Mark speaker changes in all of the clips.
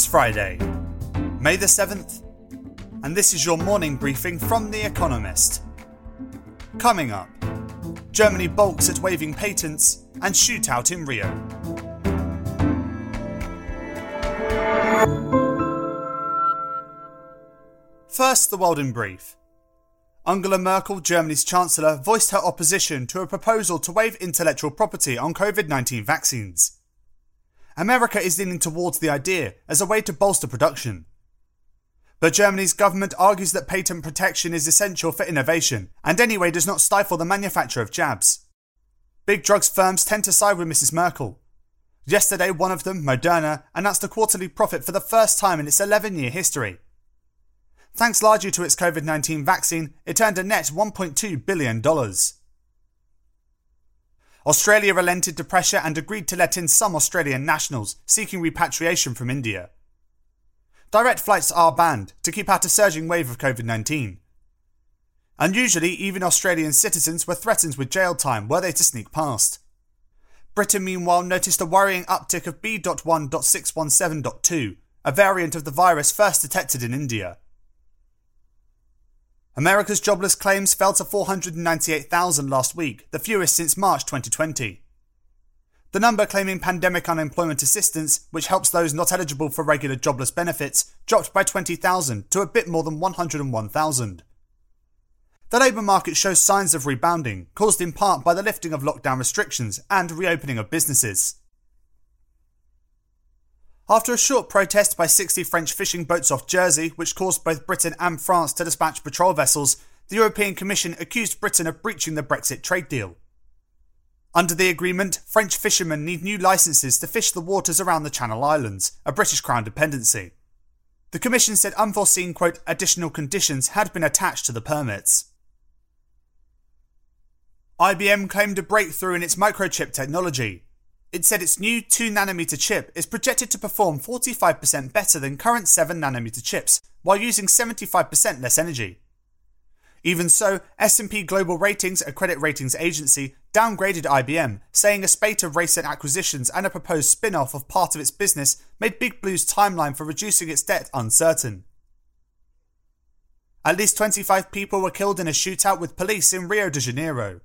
Speaker 1: It's Friday, May the 7th, and this is your morning briefing from The Economist. Coming up, Germany balks at waiving patents and shootout in Rio. First, the world in brief. Angela Merkel, Germany's Chancellor, voiced her opposition to a proposal to waive intellectual property on COVID 19 vaccines. America is leaning towards the idea as a way to bolster production. But Germany's government argues that patent protection is essential for innovation and anyway does not stifle the manufacture of jabs. Big drugs firms tend to side with Mrs. Merkel. Yesterday, one of them, Moderna, announced a quarterly profit for the first time in its 11 year history. Thanks largely to its COVID 19 vaccine, it earned a net $1.2 billion. Australia relented to pressure and agreed to let in some Australian nationals seeking repatriation from India. Direct flights are banned to keep out a surging wave of COVID 19. Unusually, even Australian citizens were threatened with jail time were they to sneak past. Britain, meanwhile, noticed a worrying uptick of B.1.617.2, a variant of the virus first detected in India. America's jobless claims fell to 498,000 last week, the fewest since March 2020. The number claiming pandemic unemployment assistance, which helps those not eligible for regular jobless benefits, dropped by 20,000 to a bit more than 101,000. The labour market shows signs of rebounding, caused in part by the lifting of lockdown restrictions and reopening of businesses. After a short protest by 60 French fishing boats off Jersey, which caused both Britain and France to dispatch patrol vessels, the European Commission accused Britain of breaching the Brexit trade deal. Under the agreement, French fishermen need new licences to fish the waters around the Channel Islands, a British Crown dependency. The Commission said unforeseen, quote, additional conditions had been attached to the permits. IBM claimed a breakthrough in its microchip technology, it said its new 2nm chip is projected to perform 45% better than current 7nm chips while using 75% less energy. Even so, S&P Global Ratings, a credit ratings agency, downgraded IBM, saying a spate of recent acquisitions and a proposed spin-off of part of its business made Big Blue's timeline for reducing its debt uncertain. At least 25 people were killed in a shootout with police in Rio de Janeiro.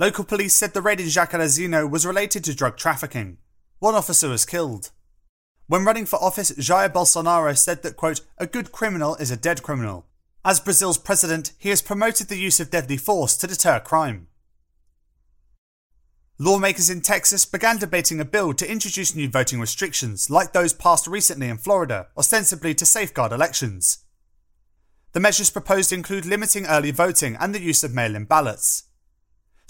Speaker 1: Local police said the raid in Jacarezinho was related to drug trafficking. One officer was killed. When running for office, Jair Bolsonaro said that, quote, a good criminal is a dead criminal. As Brazil's president, he has promoted the use of deadly force to deter crime. Lawmakers in Texas began debating a bill to introduce new voting restrictions, like those passed recently in Florida, ostensibly to safeguard elections. The measures proposed include limiting early voting and the use of mail in ballots.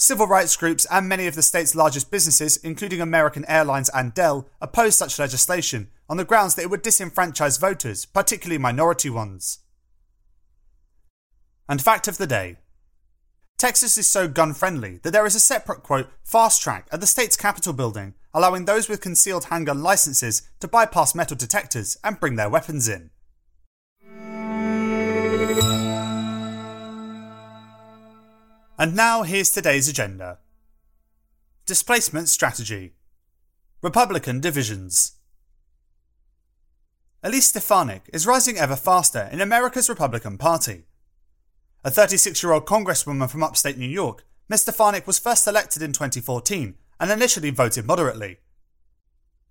Speaker 1: Civil rights groups and many of the state's largest businesses, including American Airlines and Dell, oppose such legislation on the grounds that it would disenfranchise voters, particularly minority ones. And fact of the day Texas is so gun friendly that there is a separate, quote, fast track at the state's Capitol building, allowing those with concealed handgun licenses to bypass metal detectors and bring their weapons in. And now here's today's agenda Displacement Strategy Republican Divisions. Elise Stefanik is rising ever faster in America's Republican Party. A 36 year old congresswoman from upstate New York, Ms. Stefanik was first elected in 2014 and initially voted moderately.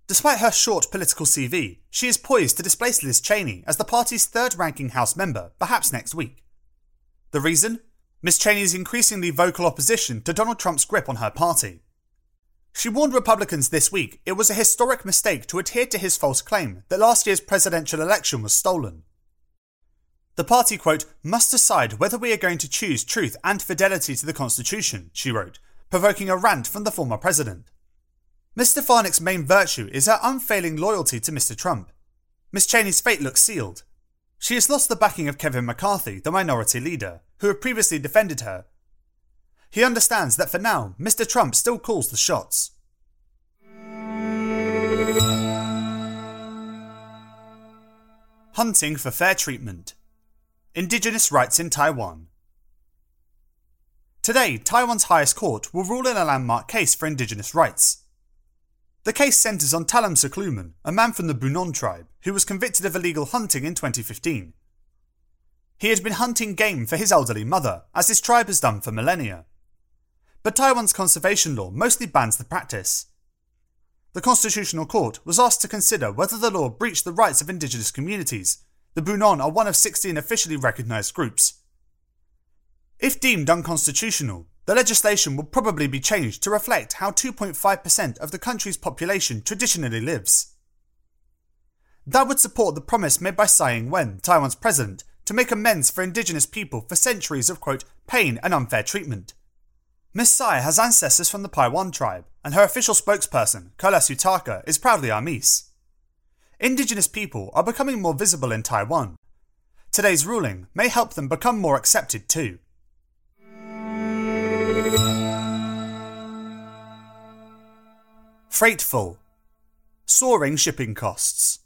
Speaker 1: Despite her short political CV, she is poised to displace Liz Cheney as the party's third ranking House member, perhaps next week. The reason? Miss Cheney's increasingly vocal opposition to Donald Trump's grip on her party. She warned Republicans this week it was a historic mistake to adhere to his false claim that last year's presidential election was stolen. The party, quote, must decide whether we are going to choose truth and fidelity to the Constitution, she wrote, provoking a rant from the former president. Ms. Stefanik's main virtue is her unfailing loyalty to Mr. Trump. Miss Cheney's fate looks sealed, she has lost the backing of Kevin McCarthy, the minority leader, who had previously defended her. He understands that for now, Mr. Trump still calls the shots. Hunting for fair treatment. Indigenous rights in Taiwan. Today, Taiwan's highest court will rule in a landmark case for Indigenous rights. The case centres on Talum Suqluman, a man from the Bunun tribe, who was convicted of illegal hunting in 2015. He had been hunting game for his elderly mother, as his tribe has done for millennia. But Taiwan's conservation law mostly bans the practice. The Constitutional Court was asked to consider whether the law breached the rights of indigenous communities. The Bunun are one of 16 officially recognised groups. If deemed unconstitutional, the legislation will probably be changed to reflect how 2.5% of the country's population traditionally lives. That would support the promise made by Tsai Ing-wen, Taiwan's president, to make amends for indigenous people for centuries of quote, pain and unfair treatment. Miss Tsai has ancestors from the Paiwan tribe, and her official spokesperson, Kolas Yotaka, is proudly Amis. Indigenous people are becoming more visible in Taiwan. Today's ruling may help them become more accepted too. Freightful. Soaring shipping costs.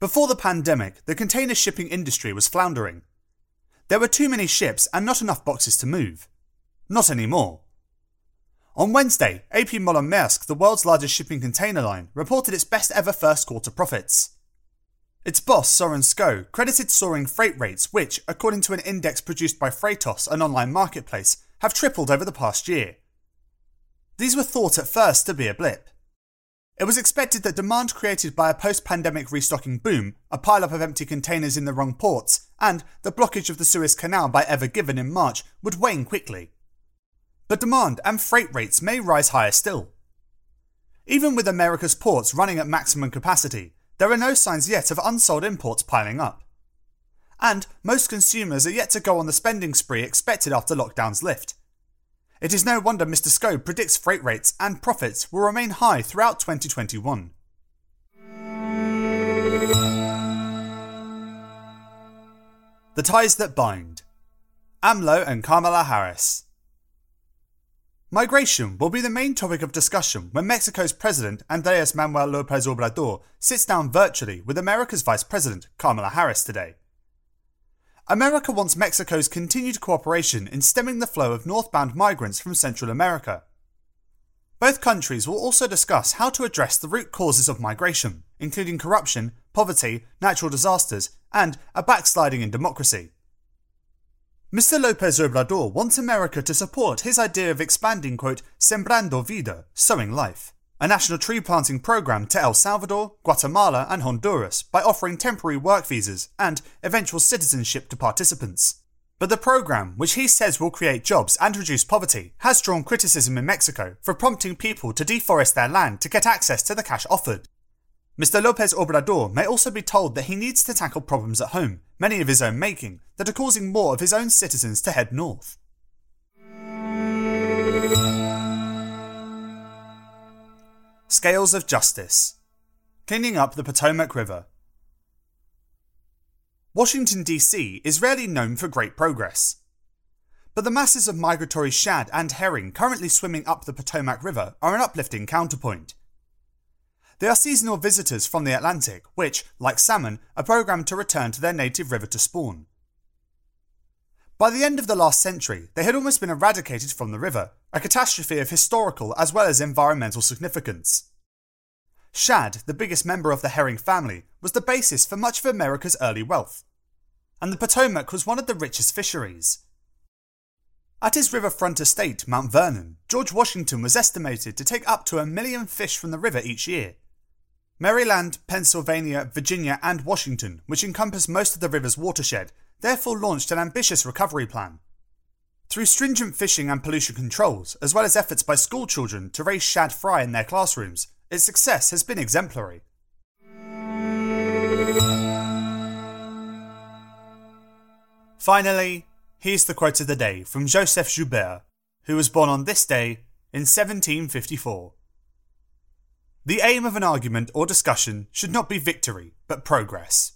Speaker 1: Before the pandemic, the container shipping industry was floundering. There were too many ships and not enough boxes to move. Not anymore. On Wednesday, AP Moller Maersk, the world's largest shipping container line, reported its best ever first quarter profits. Its boss, Soren Skou, credited soaring freight rates, which, according to an index produced by Freightos, an online marketplace, have tripled over the past year. These were thought at first to be a blip. It was expected that demand created by a post pandemic restocking boom, a pileup of empty containers in the wrong ports, and the blockage of the Suez Canal by Ever Given in March would wane quickly. But demand and freight rates may rise higher still. Even with America's ports running at maximum capacity, there are no signs yet of unsold imports piling up. And most consumers are yet to go on the spending spree expected after lockdowns lift. It is no wonder Mr. Skou predicts freight rates and profits will remain high throughout 2021. The Ties That Bind AMLO and Kamala Harris. Migration will be the main topic of discussion when Mexico's President Andres Manuel Lopez Obrador sits down virtually with America's Vice President Kamala Harris today. America wants Mexico's continued cooperation in stemming the flow of northbound migrants from Central America. Both countries will also discuss how to address the root causes of migration, including corruption, poverty, natural disasters, and a backsliding in democracy. Mr. Lopez Obrador wants America to support his idea of expanding, quote, Sembrando Vida, sowing life a national tree planting program to El Salvador, Guatemala, and Honduras by offering temporary work visas and eventual citizenship to participants. But the program, which he says will create jobs and reduce poverty, has drawn criticism in Mexico for prompting people to deforest their land to get access to the cash offered. Mr. Lopez Obrador may also be told that he needs to tackle problems at home, many of his own making, that are causing more of his own citizens to head north. Scales of Justice Cleaning up the Potomac River. Washington, D.C. is rarely known for great progress. But the masses of migratory shad and herring currently swimming up the Potomac River are an uplifting counterpoint. They are seasonal visitors from the Atlantic, which, like salmon, are programmed to return to their native river to spawn. By the end of the last century, they had almost been eradicated from the river, a catastrophe of historical as well as environmental significance. Shad, the biggest member of the herring family, was the basis for much of America's early wealth, and the Potomac was one of the richest fisheries. At his riverfront estate, Mount Vernon, George Washington was estimated to take up to a million fish from the river each year. Maryland, Pennsylvania, Virginia, and Washington, which encompass most of the river's watershed, therefore launched an ambitious recovery plan. Through stringent fishing and pollution controls, as well as efforts by schoolchildren to raise shad fry in their classrooms, its success has been exemplary. Finally, here's the quote of the day from Joseph Joubert, who was born on this day in 1754. The aim of an argument or discussion should not be victory, but progress.